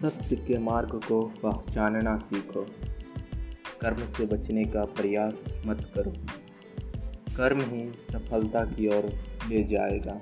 सत्य के मार्ग को पहचानना सीखो। कर्म से बचने का प्रयास मत करो। कर्म ही सफलता की ओर ले जाएगा।